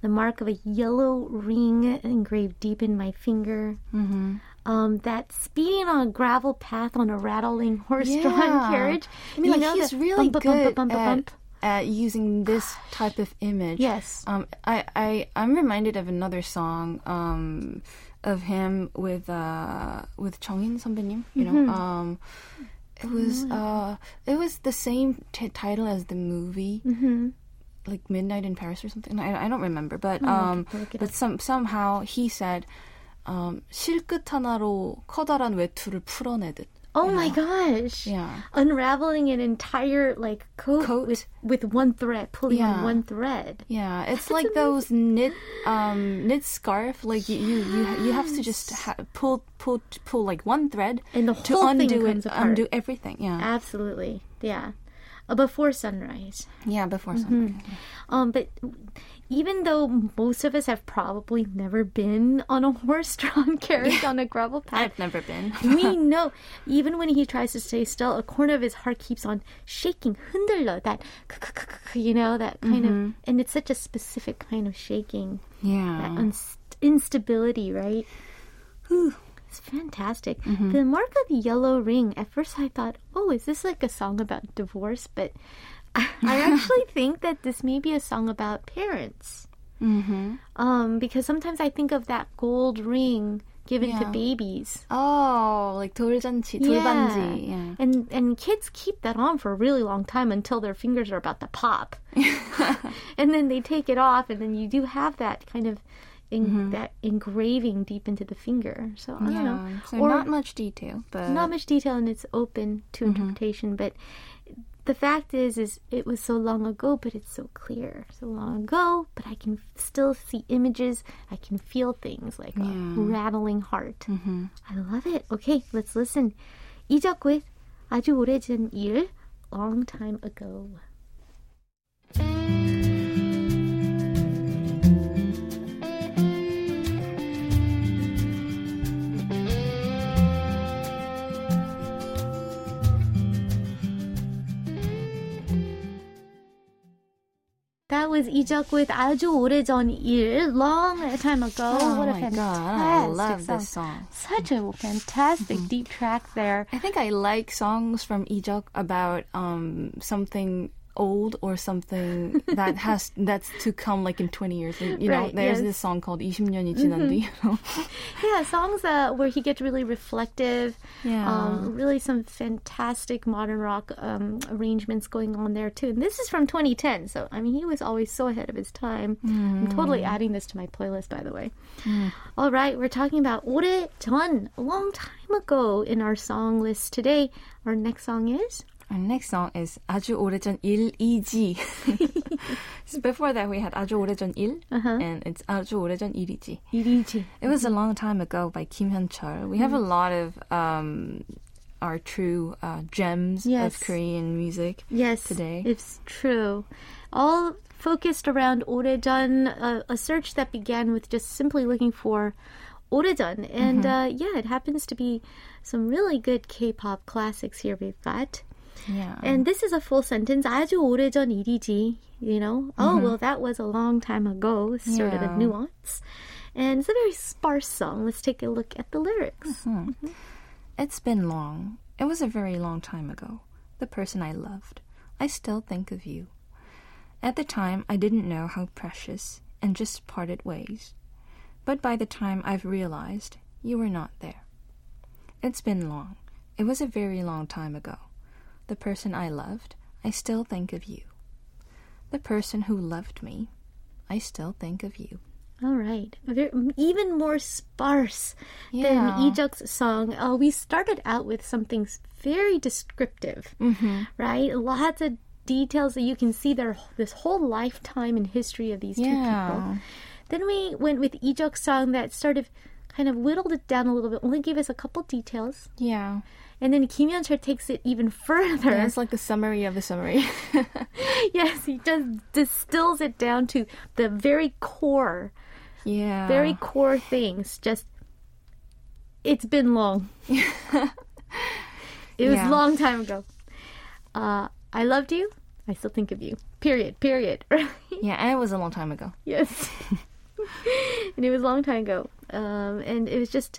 The mark of a yellow ring engraved deep in my finger. Mm-hmm um, that speeding on a gravel path on a rattling horse-drawn yeah. carriage. I mean, you like, he's really bump, good bump, bump, at, at, using this type of image. Yes. Um, I, I, I'm reminded of another song um, of him with uh, with Jung-in 선배님, you mm-hmm. know. Um, it was mm-hmm. uh, it was the same t- title as the movie. Mm-hmm like midnight in Paris or something. I, I don't remember, but oh, um, but some somehow he said um, 실끝 하나로 커다란 외투를 풀어내듯. Oh my gosh. Yeah. Unraveling an entire like coat, Coat. with with one thread, pulling on Yeah. one thread. Yeah, it's like those knit um knit scarf. Like you you you, you have to just ha- pull pull pull like one thread And the to whole thing undo comes it, apart. undo everything. Yeah, Absolutely. Yeah. Uh, before sunrise. yeah. Before Mm-hmm. sunrise. Um, but even though most of us have probably never been on a horse-drawn carriage on a gravel path, I've never been. we know even when he tries to stay still, a corner of his heart keeps on shaking. 흔들려 that, you know, that kind of, and it's such a specific kind of shaking, that Yeah. unst- instability, right? It's fantastic. The mark of the yellow ring. At first, I thought, oh, is this like a song about divorce? But I actually think that this may be a song about parents. Mm-hmm. Um, because sometimes I think of that gold ring given to Yeah. babies. Oh, like 돌잔치, 돌반지. Yeah. And and kids keep that on for a really long time until their fingers are about to pop. and then they take it off and then you do have that kind of in, that engraving deep into the finger. So I don't Yeah. know. So Or- not much detail, but not much detail and it's open to interpretation but the fact is is it was so long ago but it's so clear so long ago but i can still see images i can feel things like a rattling heart i love it okay let's listen 이적 with 아주 오래전 일 long time ago That was Lee Juck with 아주 오래전 일, long time ago. Oh what a fantastic God, I love song. this song. Such a fantastic mm-hmm. deep track there. I think I like songs from Lee Juck about um, something old or something that has that's to come like in 20 years. You know, Right, there's yes. this song called 20년이 지난 뒤. Yeah, songs uh, where he gets really reflective. Yeah. Um, really some fantastic modern rock um, arrangements going on there too. And this is from 2010, so I mean he was always so ahead of his time. I'm totally adding this to my playlist, by the way. All right, we're talking about 오래전, a long time ago in our song list today. Our next song is Our next song is 아주 오래전 일이지. so before that, we had 아주 오래전 일, and it's 아주 오래전 일이지. 이리지. It was a long time ago by Kim Hyun Chul. We have a lot of um, our true uh, gems Yes. of Korean music. Yes, today. it's true. All focused around 오래전, uh, a search that began with just simply looking for 오래전. And uh, yeah, it happens to be some really good K-pop classics here we've got. Yeah. And this is a full sentence. 아주 오래전 일이지. You know, oh well, that was a long time ago. Sort of the Yeah. nuance, and it's a very sparse song. Let's take a look at the lyrics. It's been long. It was a very long time ago. The person I loved. I still think of you. At the time, I didn't know how precious and just parted ways. But by the time I've realized, you were not there. It's been long. It was a very long time ago. The person I loved, I still think of you. The person who loved me, I still think of you. All right. Even more sparse Yeah. than Lee Juck's song. Uh, we started out with something very descriptive, Mm-hmm. right? Lots of details that you can see their this whole lifetime and history of these two people. Then we went with Lee Juck's song that sort of kind of whittled it down a little bit, only gave us a couple details. Yeah. And then Kim Yeon takes it even further. It's like the summary of the summary. yes, he just distills it down to the very core yeah. very core things. Just it's been long. it was Yeah. a long time ago. Uh, I loved you. I still think of you. Period. Period. Right? Yeah, and it was a long time ago. yes. and it was a long time ago. Um, and it was just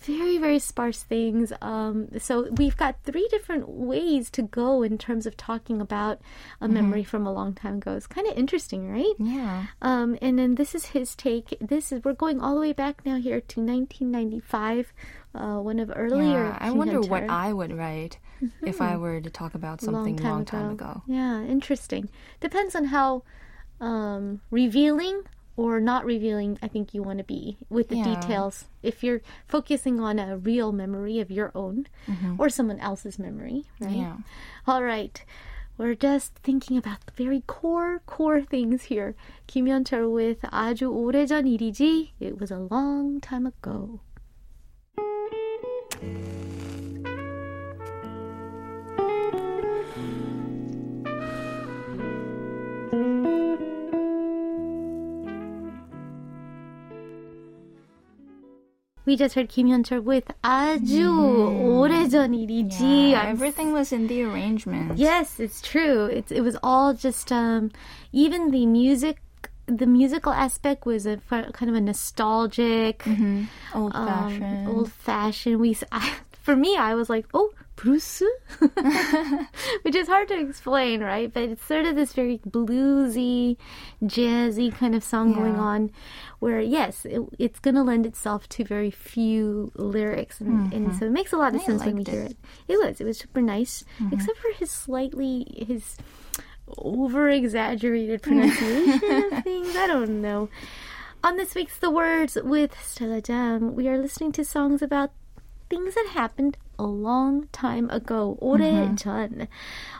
very, very sparse things. Um, so we've got three different ways to go in terms of talking about a memory from a long time ago. It's kind of interesting, right? Yeah. Um, and then this is his take. This is we're going all the way back now here to 1995, uh, one of earlier. Yeah, I wonder what I would write if I were to talk about something long time, ago. Yeah, interesting. Depends on how um, revealing or not revealing I think you want to be with the yeah. details. If you're focusing on a real memory of your own mm-hmm. or someone else's memory, right? Yeah. All right. We're just thinking about the very core, core things here. Kim Hyun-chul with 아주 오래전 일이지. It was a long time ago. We just heard Kim Yeon with 아주 오래전 일이지. Mm-hmm. Yeah, I'm everything was in the arrangement. Yes, it's true. It's it was all just um, even the music. The musical aspect was a f- kind of a nostalgic, Old um, fashioned. old fashioned. We, s- I, for me, I was like, oh, blues, which is hard to explain, right? But it's sort of this very bluesy, jazzy kind of song going on, where yes, it, it's going to lend itself to very few lyrics, and, and mm-hmm. so it makes a lot of I sense when we liked hear it. it. It was, it was super nice, mm-hmm. except for his slightly his over exaggerated pronunciation of things. I don't know. On this week's The Words with Stella Jang, we are listening to songs about things that happened a long time ago. 오래전.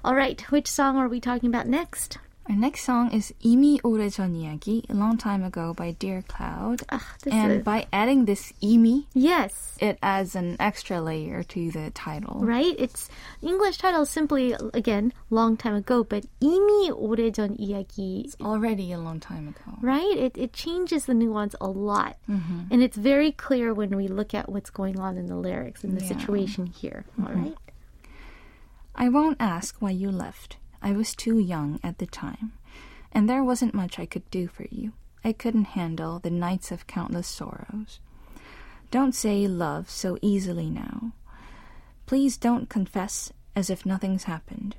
All right, which song are we talking about next? Our next song is 이미 오래전 이야기, A Long Time Ago by Dear Cloud. Ah, this and is- by adding this 이미, Yes. it adds an extra layer to the title. Right? It's English title is simply again long time ago, but 이미 오래전 이야기 Already a long time ago. right? It, it changes the nuance a lot. Mm-hmm. And it's very clear when we look at what's going on in the lyrics and the Yeah. Mm-hmm. situation here. All right. I won't ask why you left. I was too young at the time, and there wasn't much I could do for you. I couldn't handle the nights of countless sorrows. Don't say love so easily now. Please don't confess as if nothing's happened.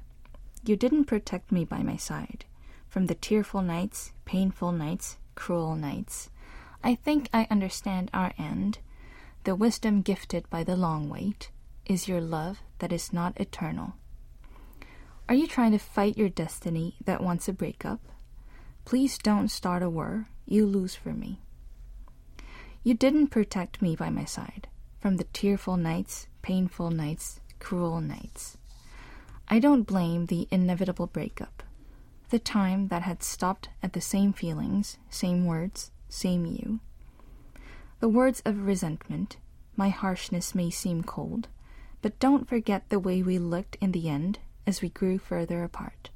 You didn't protect me by my side. From the tearful nights, painful nights, cruel nights. I think I understand our end. The wisdom gifted by the long wait is your love that is not eternal. Are you trying to fight your destiny that wants a breakup? Please don't start a war. You lose for me. You didn't protect me by my side from the tearful nights, painful nights, cruel nights. I don't blame the inevitable breakup. The time that had stopped at the same feelings, same words, same you. The words of resentment, my harshness may seem cold, but don't forget the way we looked in the end as we grew further apart.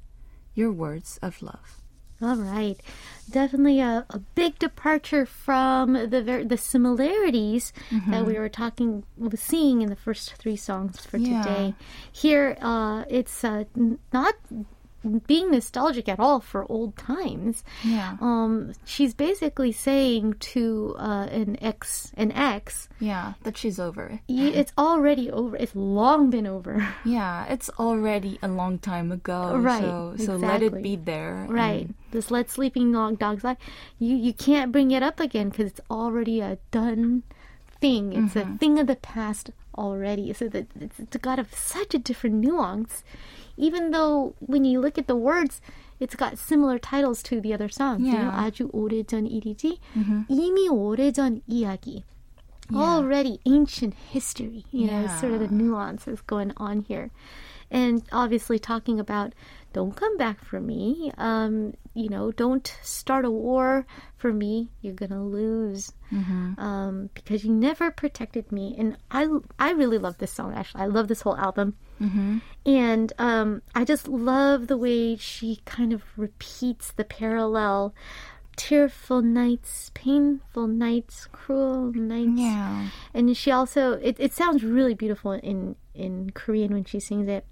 Your words of love. All right, definitely a, a big departure from the ver- the similarities that we were talking, seeing in the first three songs for Yeah. today. Here, uh, it's uh, not being nostalgic at all for old times. Yeah. Um, she's basically saying to uh, an ex, an ex, Yeah, that she's over it's already over. It's long been over. Yeah, it's already a long time ago. Right, So, so let it be there. Right. and- Just let sleeping dog dogs lie. You you can't bring it up again because it's already a done thing. It's Mm-hmm. a thing of the past already. So that it's, it's got a, such a different nuance Even though when you look at the words, it's got similar titles to the other songs. You know, Yeah. 아주 오래전 일이지. 이미 오래전 이야기. Already ancient history. You know, sort of the nuances going on here. And obviously talking about don't come back for me. Um, you know, don't start a war for me. You're gonna lose um, because you never protected me. And I, I really love this song. Actually, I love this whole album. And um, I just love the way she kind of repeats the parallel. Tearful nights, painful nights, cruel nights. Yeah. And she also it, it sounds really beautiful in in Korean when she sings it.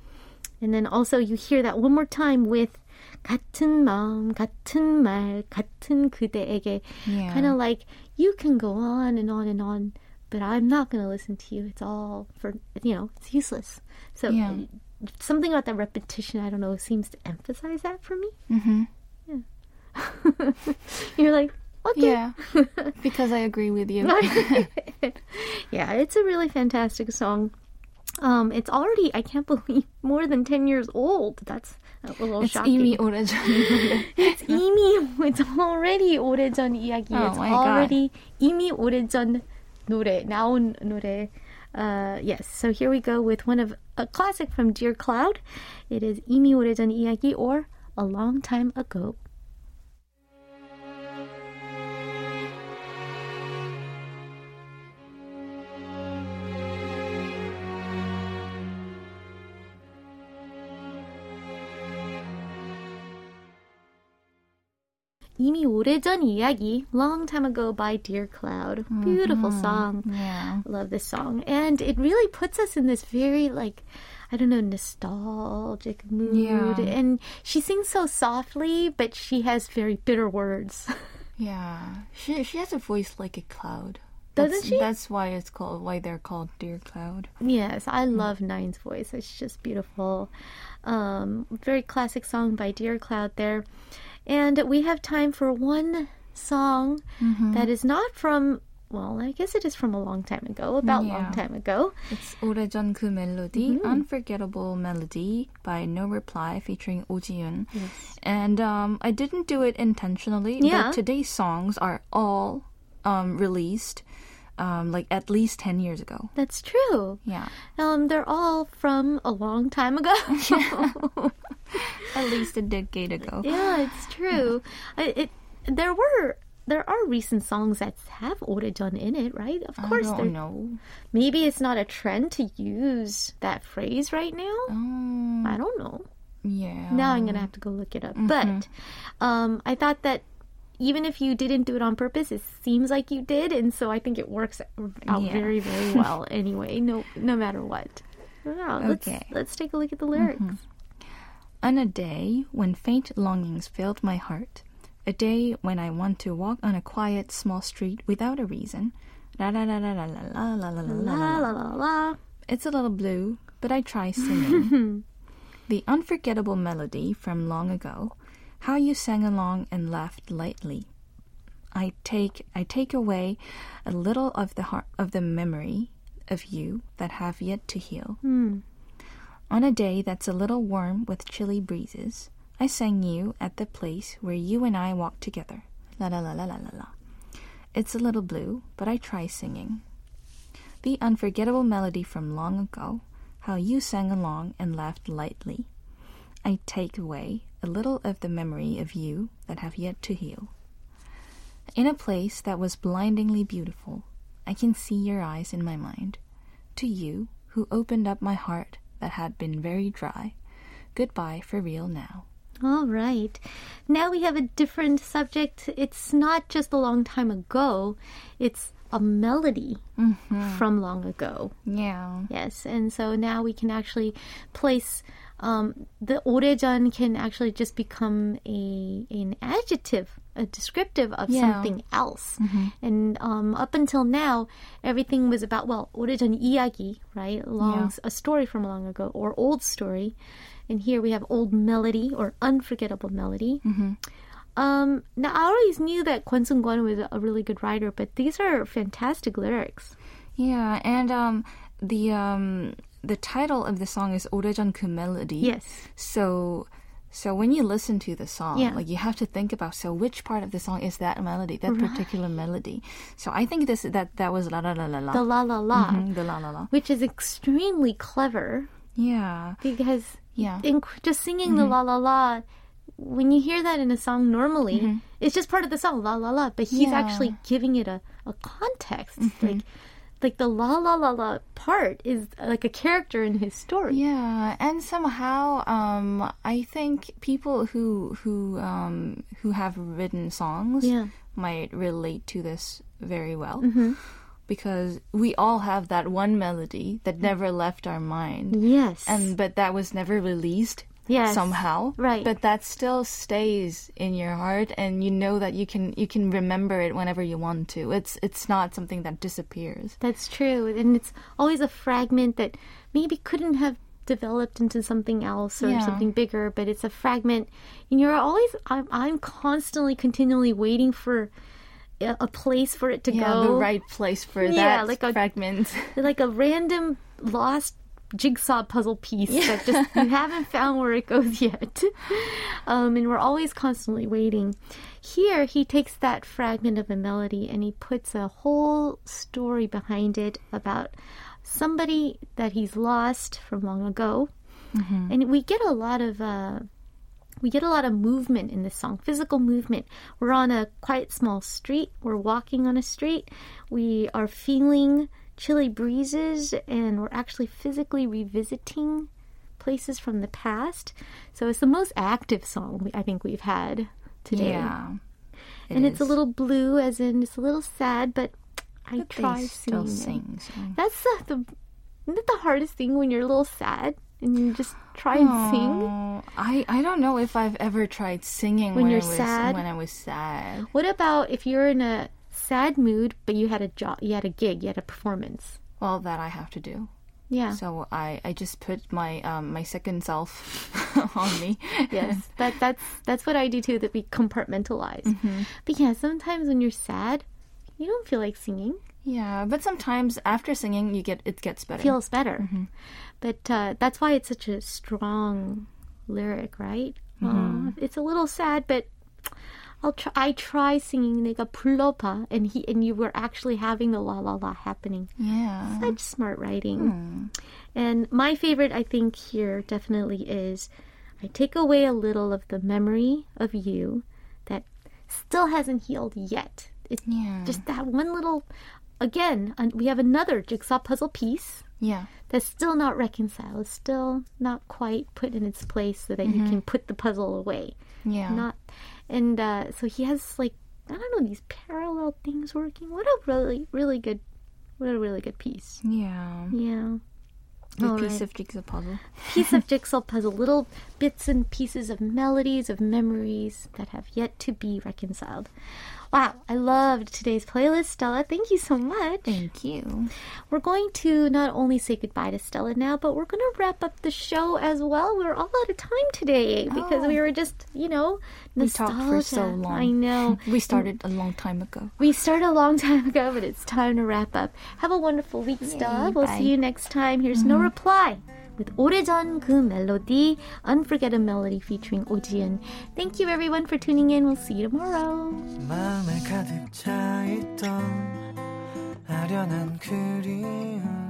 And then also you hear that one more time with 같은 마음, 같은 말, 같은 그대에게. Yeah. Kind of like you can go on and on and on, but I'm not going to listen to you. It's all for you know, it's useless. So Yeah. something about that repetition, I don't know, seems to emphasize that for me. Mm-hmm. You're like, okay. Yeah. because I agree with you. yeah, it's a really fantastic song. Um, it's already, I can't believe, more than 10 years old. That's a little It's shocking. 이미 오래전 노래. It's 이미, it's already 오래전 이야기. Oh it's my God. already 이미 오래전 노래, 나온 노래. Uh, yes, so here we go with one of a classic from Dear Cloud. It is 이미 오래전 이야기 or A Long Time Ago. 이미 오래전 이야기, Long Time Ago by Dear Cloud. Beautiful song. Yeah. Love this song. And it really puts us in this very, like, I don't know, nostalgic mood. Yeah. And she sings so softly, but she has very bitter words. Yeah. She she has a voice like a cloud. Doesn't That's- she? That's why it's called why they're called Dear Cloud. yes, I love Nine's voice. It's just beautiful. Um, very classic song by Dear Cloud there. And we have time for one song Mm-hmm. that is not from, well, I guess it is from a long time ago, about a long Yeah. time ago. It's 오래전 그 멜로디, Mm-hmm. Unforgettable Melody by No Reply featuring Oh Ji-yoon. And um, I didn't do it intentionally, Yeah. but today's songs are all um, released um, like at least 10 years ago. That's true. Yeah. Um, they're all from a long time ago. At least a decade ago. Yeah, it's true. it there were there are recent songs that have done in it, right? Of course, I don't know. Maybe it's not a trend to use that phrase right now. Um, I don't know. Yeah. Now I'm gonna have to go look it up. Mm-hmm. But um, I thought that even if you didn't do it on purpose, it seems like you did, and so I think it works out yeah. very, very well. anyway, no, no matter what. Wow, okay. Let's, let's take a look at the lyrics. Mm-hmm. On a day when faint longings filled my heart, a day when I want to walk on a quiet small street without a reason. La la la la la la la la la la La la. la la la. It's a little blue, but I try singing. The unforgettable melody from long ago, how you sang along and laughed lightly. I take I take away a little of the heart of the memory of you that have yet to heal. On a day that's a little warm with chilly breezes, I sang you at the place where you and I walked together. La la la la la la la. It's a little blue, but I try singing. The unforgettable melody from long ago, how you sang along and laughed lightly. I take away a little of the memory of you that have yet to heal. In a place that was blindingly beautiful, I can see your eyes in my mind. To you, who opened up my heart that had been very dry, goodbye for real now. All right. Now we have a different subject. It's not just a long time ago, it's a melody from long ago. Yeah. Yes, and so now we can actually place um, the 오래전 can actually just become a an adjective, a descriptive of yeah. something else. Mm-hmm. And um, up until now, everything was about well, origin iagi right? Long yeah. a story from long ago or old story. And here we have old melody or unforgettable melody. Mm-hmm. Um, now I always knew that Kwon Soon-kwan was a really good writer, but these are fantastic lyrics. Yeah, and um, the um, the title of the song is 오래전 그 melody. Yes. So so when you listen to the song, Yeah. like you have to think about so which part of the song is that melody, that particular melody. So I think this that that was la la la la la. The la la la. Mhm, the la la la. which is extremely clever Yeah. because Yeah. in, just singing the mm-hmm. la la la when you hear that in a song normally mm-hmm. it's just part of the song la la la but he's Yeah. actually giving it a, a context mm-hmm. like like the la la la la part is like a character in his story Yeah, and somehow um I think people who who um who have written songs Yeah. might relate to this very well. Because we all have that one melody that never left our mind. yes and but that was never released Yes. somehow Right. but that still stays in your heart and you know that you can you can remember it whenever you want to it's it's not something that disappears That's true. And it's always a fragment that maybe couldn't have developed into something else or Yeah. something bigger, but it's a fragment. And you're always, I'm, I'm constantly, continually waiting for a, place for it to yeah go. the right place for Yeah, that like a- fragment Like a random lost jigsaw puzzle piece that just you haven't found where it goes yet. Um, and we're always constantly waiting. Here, he takes that fragment of a melody and he puts a whole story behind it about somebody that he's lost from long ago. And we get a lot of. Uh, we get a lot of movement in this song, physical movement. We're on a quite small street. We're walking on a street. We are feeling chilly breezes and we're actually physically revisiting places from the past. So it's the most active song we, I think we've had today. yeah It and it's a little blue, as in it's a little sad, but I But try still singing. sing so. That's the, the isn't it the hardest thing when you're a little sad and you just try and sing? Oh, I I don't know if I've ever tried singing When when, you're was sad? when I was sad. What about if you're in a sad mood, but you had a job, you had a gig, you had a performance? Well, that I have to do. Yeah. So I, I just put my um, my second self on me. yes, that that's that's what I do too. That we compartmentalize. Mm-hmm. But yeah, sometimes when you're sad, you don't feel like singing. Yeah, but sometimes after singing, you get it gets better. Feels better. But uh, that's why it's such a strong lyric, right? Uh, it's a little sad, but I'll try, I try singing nega and he and you were actually having the la la la happening. Yeah, such smart writing. Hmm. And my favorite, I think, here definitely is, I take away a little of the memory of you that still hasn't healed yet. It's yeah. just that one little. Again, we have another jigsaw puzzle piece. Yeah. That's still not reconciled, still not quite put in its place so that mm-hmm. you can put the puzzle away. Yeah. Not and uh, so he has like I don't know these parallel things working. What a really really good, what a really good piece. yeah. Yeah. All piece right. of jigsaw puzzle. piece of jigsaw puzzle, little bits and pieces of melodies, of memories that have yet to be reconciled. Wow, I loved today's playlist, Stella. Thank you so much. Thank you. We're going to not only say goodbye to Stella now, but we're going to wrap up the show as well. We're all out of time today because Oh. we were just, you know, nostalgia. We talked for so long. I know. We started a long time ago. We started a long time ago, but it's time to wrap up. Have a wonderful week, Stella. Yay, We'll see you next time. Here's No mm-hmm. Reply with 오래전 그 멜로디, Unforgettable Melody featuring 오지은. Thank you everyone for tuning in. We'll see you tomorrow. 마음에 가득 차있던 아련한 그리움